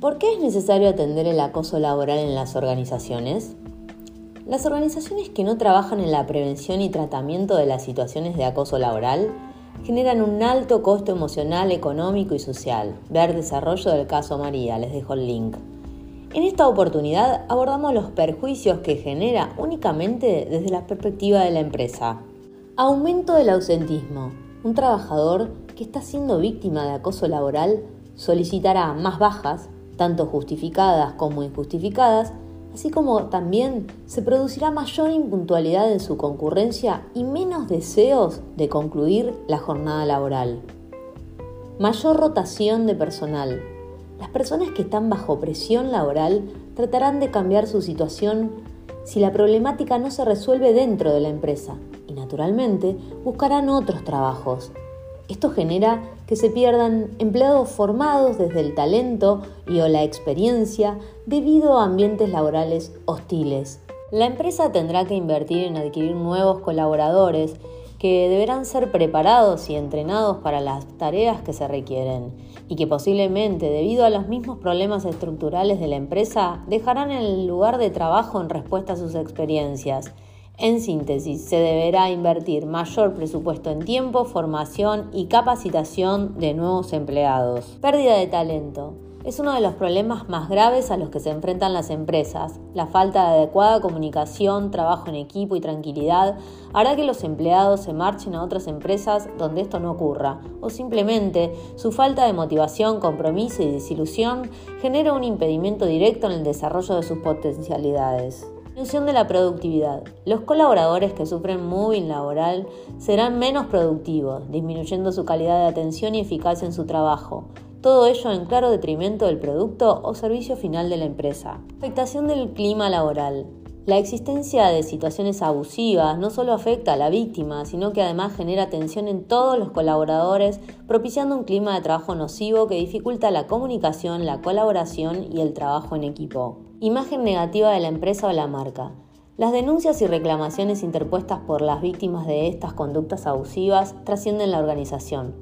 ¿Por qué es necesario atender el acoso laboral en las organizaciones? Las organizaciones que no trabajan en la prevención y tratamiento de las situaciones de acoso laboral generan un alto costo emocional, económico y social. Ver desarrollo del caso María, les dejo el link. En esta oportunidad abordamos los perjuicios que genera únicamente desde la perspectiva de la empresa. Aumento del ausentismo. Un trabajador que está siendo víctima de acoso laboral solicitará más bajas, tanto justificadas como injustificadas, así como también se producirá mayor impuntualidad en su concurrencia y menos deseos de concluir la jornada laboral. Mayor rotación de personal. Las personas que están bajo presión laboral tratarán de cambiar su situación si la problemática no se resuelve dentro de la empresa y naturalmente buscarán otros trabajos, esto genera que se pierdan empleados formados desde el talento y o la experiencia debido a ambientes laborales hostiles. La empresa tendrá que invertir en adquirir nuevos colaboradores que deberán ser preparados y entrenados para las tareas que se requieren y que posiblemente debido a los mismos problemas estructurales de la empresa dejarán el lugar de trabajo en respuesta a sus experiencias en síntesis, se deberá invertir mayor presupuesto en tiempo, formación y capacitación de nuevos empleados. Pérdida de talento. Es uno de los problemas más graves a los que se enfrentan las empresas. La falta de adecuada comunicación, trabajo en equipo y tranquilidad hará que los empleados se marchen a otras empresas donde esto no ocurra, o simplemente su falta de motivación, compromiso y desilusión genera un impedimento directo en el desarrollo de sus potencialidades. Disminución de la productividad. Los colaboradores que sufren moving laboral serán menos productivos, disminuyendo su calidad de atención y eficacia en su trabajo. Todo ello en claro detrimento del producto o servicio final de la empresa. Afectación del clima laboral. La existencia de situaciones abusivas no solo afecta a la víctima, sino que además genera tensión en todos los colaboradores, propiciando un clima de trabajo nocivo que dificulta la comunicación, la colaboración y el trabajo en equipo. Imagen negativa de la empresa o la marca. Las denuncias y reclamaciones interpuestas por las víctimas de estas conductas abusivas trascienden la organización,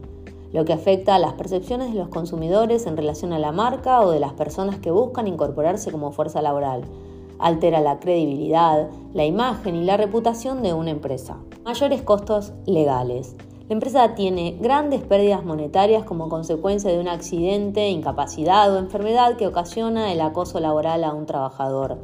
lo que afecta a las percepciones de los consumidores en relación a la marca o de las personas que buscan incorporarse como fuerza laboral. Altera la credibilidad, la imagen y la reputación de una empresa. Mayores costos legales. La empresa tiene grandes pérdidas monetarias como consecuencia de un accidente, incapacidad o enfermedad que ocasiona el acoso laboral a un trabajador.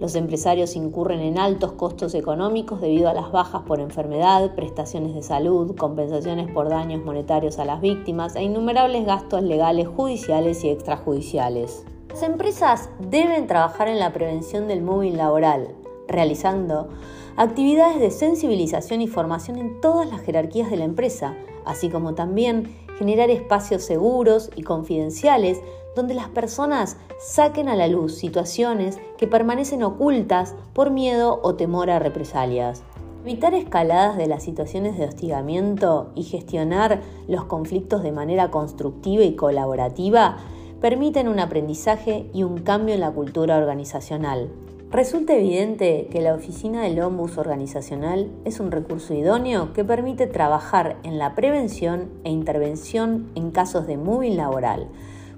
Los empresarios incurren en altos costos económicos debido a las bajas por enfermedad, prestaciones de salud, compensaciones por daños monetarios a las víctimas e innumerables gastos legales, judiciales y extrajudiciales. Las empresas deben trabajar en la prevención del móvil laboral, realizando actividades de sensibilización y formación en todas las jerarquías de la empresa, así como también generar espacios seguros y confidenciales donde las personas saquen a la luz situaciones que permanecen ocultas por miedo o temor a represalias. Evitar escaladas de las situaciones de hostigamiento y gestionar los conflictos de manera constructiva y colaborativa permiten un aprendizaje y un cambio en la cultura organizacional. Resulta evidente que la oficina del Ombus Organizacional es un recurso idóneo que permite trabajar en la prevención e intervención en casos de moving laboral,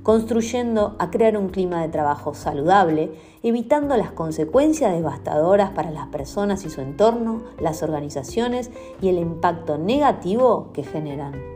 construyendo a crear un clima de trabajo saludable, evitando las consecuencias devastadoras para las personas y su entorno, las organizaciones y el impacto negativo que generan.